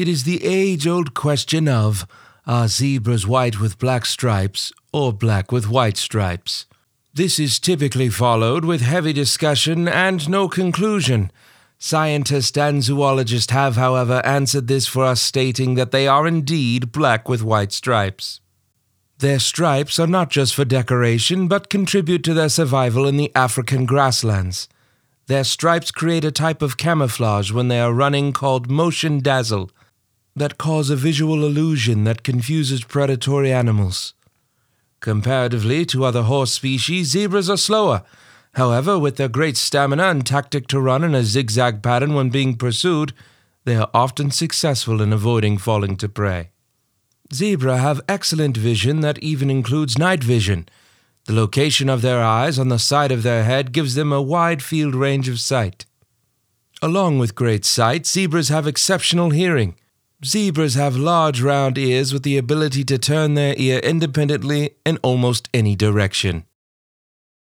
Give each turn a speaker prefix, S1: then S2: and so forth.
S1: It is the age old question of are zebras white with black stripes or black with white stripes? This is typically followed with heavy discussion and no conclusion. Scientists and zoologists have, however, answered this for us, stating that they are indeed black with white stripes. Their stripes are not just for decoration, but contribute to their survival in the African grasslands. Their stripes create a type of camouflage when they are running called motion dazzle that cause a visual illusion that confuses predatory animals. Comparatively to other horse species, zebras are slower. However, with their great stamina and tactic to run in a zigzag pattern when being pursued, they are often successful in avoiding falling to prey. Zebra have excellent vision that even includes night vision. The location of their eyes on the side of their head gives them a wide field range of sight. Along with great sight, zebras have exceptional hearing. Zebras have large round ears with the ability to turn their ear independently in almost any direction.